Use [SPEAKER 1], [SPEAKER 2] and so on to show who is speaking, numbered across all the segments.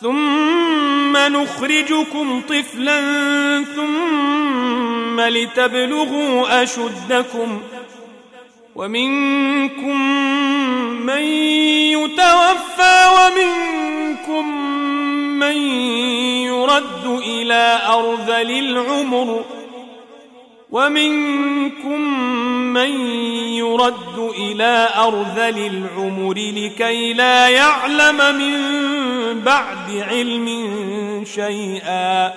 [SPEAKER 1] ثم نخرجكم طفلا ثم لتبلغوا أشدكم ومنكم من يتوفى ومنكم من يرد إلى أرذل العمر ومنكم من يرد إلى أرذل العمر لكي لا يعلم من بعد علم شيئا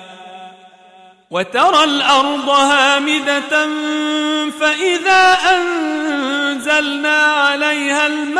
[SPEAKER 1] وترى الأرض هامدة فإذا أنزلنا عليها الماء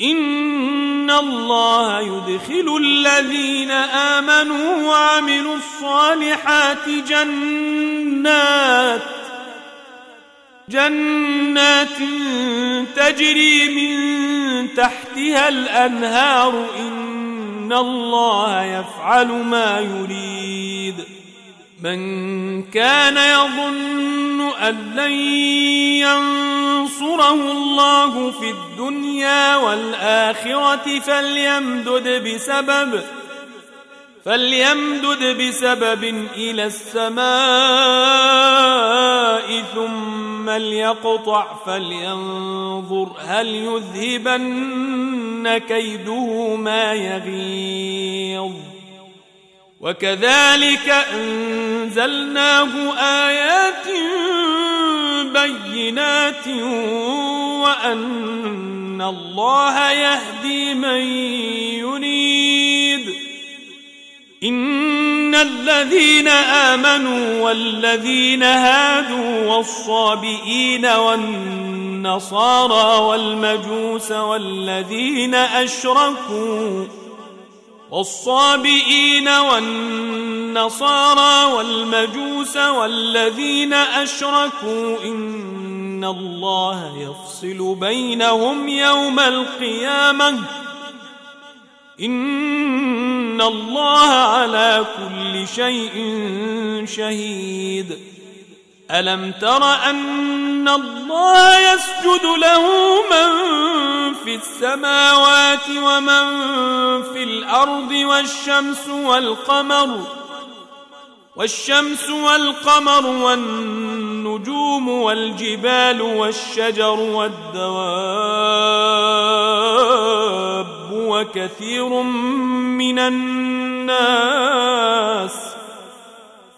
[SPEAKER 1] إن الله يدخل الذين آمنوا وعملوا الصالحات جنات جنات تجري من تحتها الأنهار إن الله يفعل ما يريد من كان يظن أن لن ينصره الله في الدنيا والآخرة فليمدد بسبب فليمدد بسبب إلى السماء ثم ليقطع فلينظر هل يذهبن كيده ما يغيظ. وكذلك أنزلناه آيات بينات وأن الله يهدي من يريد. إن الذين آمنوا والذين هادوا والصابئين والنصارى والمجوس والذين أشركوا والصابئين والنصارى والمجوس والذين أشركوا إن الله يفصل بينهم يوم القيامة. إن الله على كل شيء شهيد. ألم تر أن الله يسجد له من في السماوات ومن في الأرض والشمس والقمر والشمس والقمر والنجوم والجبال والشجر والدواب وكثير من الناس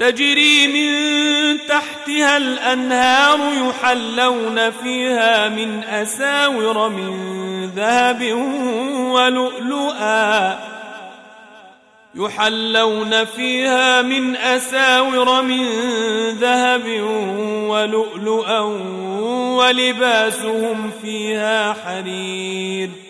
[SPEAKER 1] تجري من تحتها الأنهار يحلون فيها من أساور من ذهب ولؤلؤا. يحلون فيها من أساور من ذهب ولؤلؤا ولباسهم فيها حرير.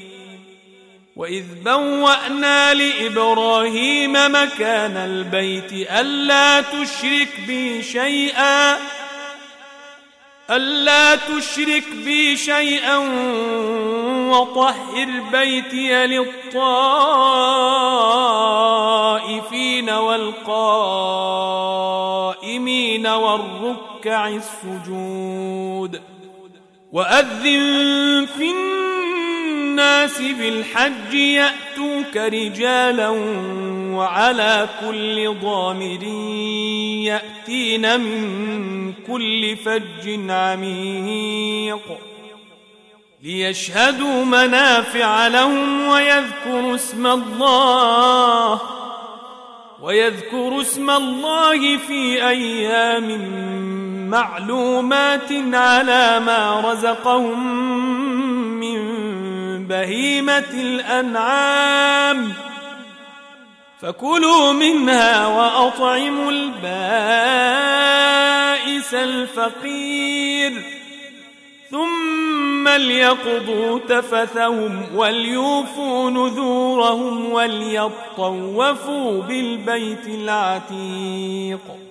[SPEAKER 1] وإذ بوأنا لإبراهيم مكان البيت ألا تشرك بي شيئا ألا تشرك بي شيئا وطهر بيتي للطائفين والقائمين والركع السجود وأذن في بالحج يأتوك رجالا وعلى كل ضامر يأتين من كل فج عميق ليشهدوا منافع لهم ويذكروا اسم الله ويذكروا اسم الله في أيام معلومات على ما رزقهم بهيمة الأنعام. فكلوا منها وأطعموا البائس الفقير. ثم ليقضوا تفثهم وليوفوا نذورهم وليطوفوا بالبيت العتيق.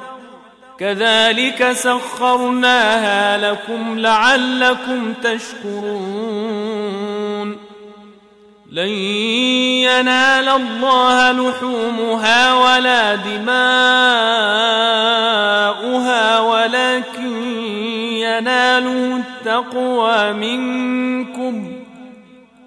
[SPEAKER 1] كذلك سخرناها لكم لعلكم تشكرون. لن ينال الله لحومها ولا دماؤها ولكن يناله التقوى منكم.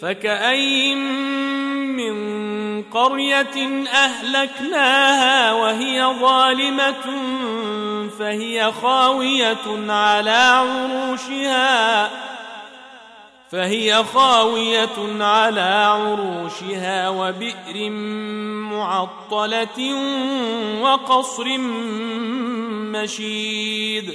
[SPEAKER 1] فكأي من قرية أهلكناها وهي ظالمة فهي خاوية على عروشها فهي خاوية على عروشها وبئر معطلة وقصر مشيد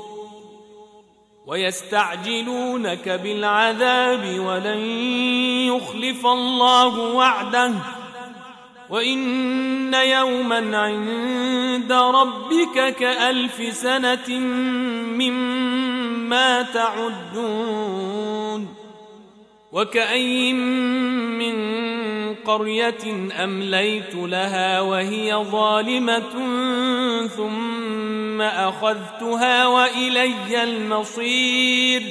[SPEAKER 1] ويستعجلونك بالعذاب ولن يخلف الله وعده. وإن يوما عند ربك كألف سنة مما تعدون. وكاين من قرية أمليت لها وهي ظالمة ثم أخذتها وإلي المصير.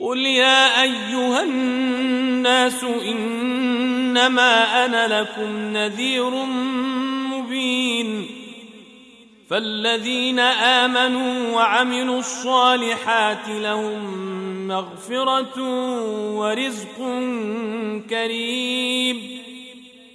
[SPEAKER 1] قل يا أيها الناس إنما أنا لكم نذير مبين. فالذين آمنوا وعملوا الصالحات لهم مغفرة ورزق كريم.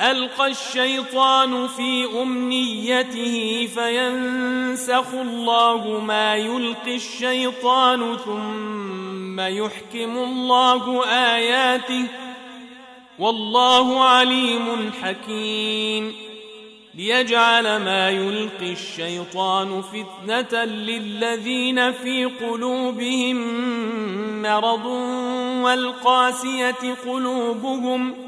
[SPEAKER 1] ألقى الشيطان في أمنيته فينسخ الله ما يلقي الشيطان ثم يحكم الله آياته والله عليم حكيم. ليجعل ما يلقي الشيطان فتنة للذين في قلوبهم مرض والقاسية قلوبهم ۖ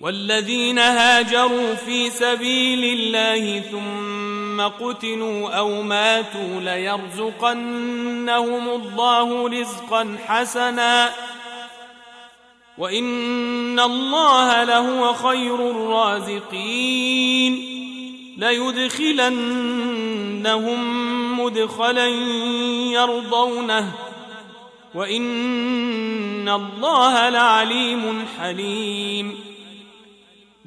[SPEAKER 1] والذين هاجروا في سبيل الله ثم قتلوا أو ماتوا ليرزقنهم الله رزقا حسنا. وإن الله لهو خير الرازقين. ليدخلنهم مدخلا يرضونه. وإن الله لعليم حليم.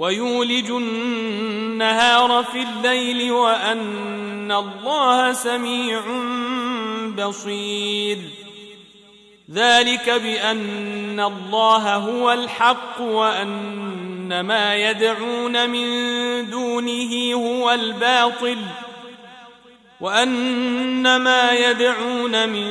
[SPEAKER 1] ويولج النهار في الليل وأن الله سميع بصير. ذلك بأن الله هو الحق وأن ما يدعون من دونه هو الباطل وأن ما يدعون من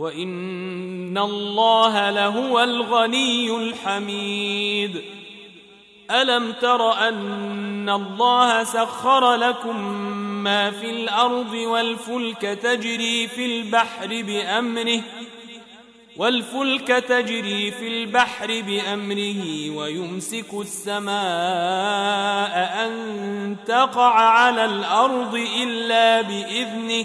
[SPEAKER 1] وإن الله لهو الغني الحميد. ألم تر أن الله سخر لكم ما في الأرض والفلك تجري في البحر بأمره والفلك تجري في البحر بأمره ويمسك السماء أن تقع على الأرض إلا بإذنه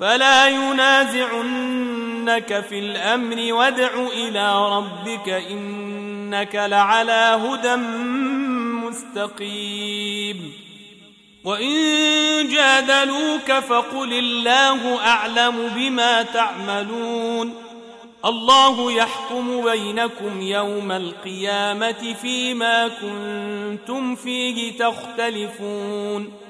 [SPEAKER 1] فلا ينازعنك في الامر وادع إلى ربك انك لعلى هدى مستقيم. وان جادلوك فقل الله اعلم بما تعملون. الله يحكم بينكم يوم القيامه فيما كنتم فيه تختلفون.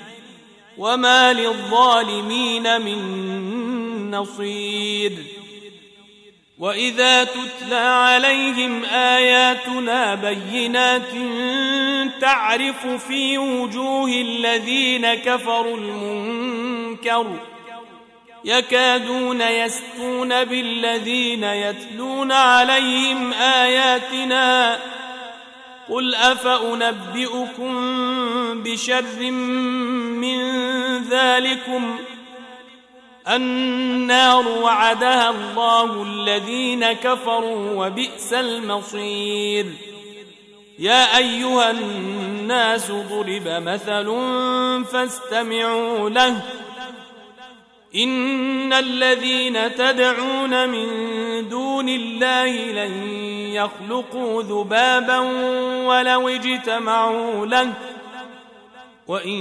[SPEAKER 1] وما للظالمين من نصير واذا تتلى عليهم اياتنا بينات تعرف في وجوه الذين كفروا المنكر يكادون يسطون بالذين يتلون عليهم اياتنا قل افانبئكم بشر من ذلكم النار وعدها الله الذين كفروا وبئس المصير يا ايها الناس ضرب مثل فاستمعوا له إن الذين تدعون من دون الله لن يخلقوا ذبابا ولو اجتمعوا له وإن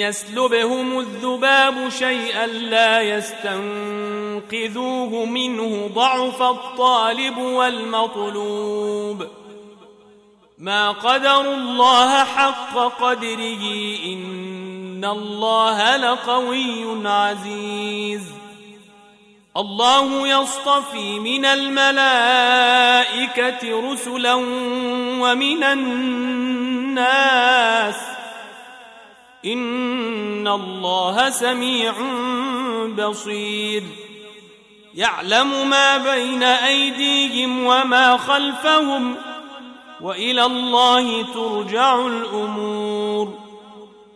[SPEAKER 1] يسلبهم الذباب شيئا لا يستنقذوه منه ضعف الطالب والمطلوب ما قدروا الله حق قدره إن الله لقوي عزيز. الله يصطفي من الملائكة رسلا ومن الناس. إن الله سميع بصير. يعلم ما بين أيديهم وما خلفهم. والى الله ترجع الأمور.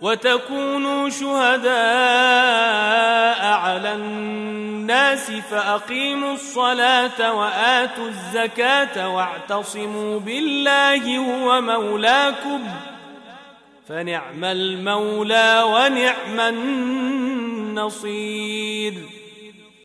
[SPEAKER 1] وتكونوا شهداء على الناس فأقيموا الصلاة وآتوا الزكاة واعتصموا بالله هو مولاكم فنعم المولى ونعم النصير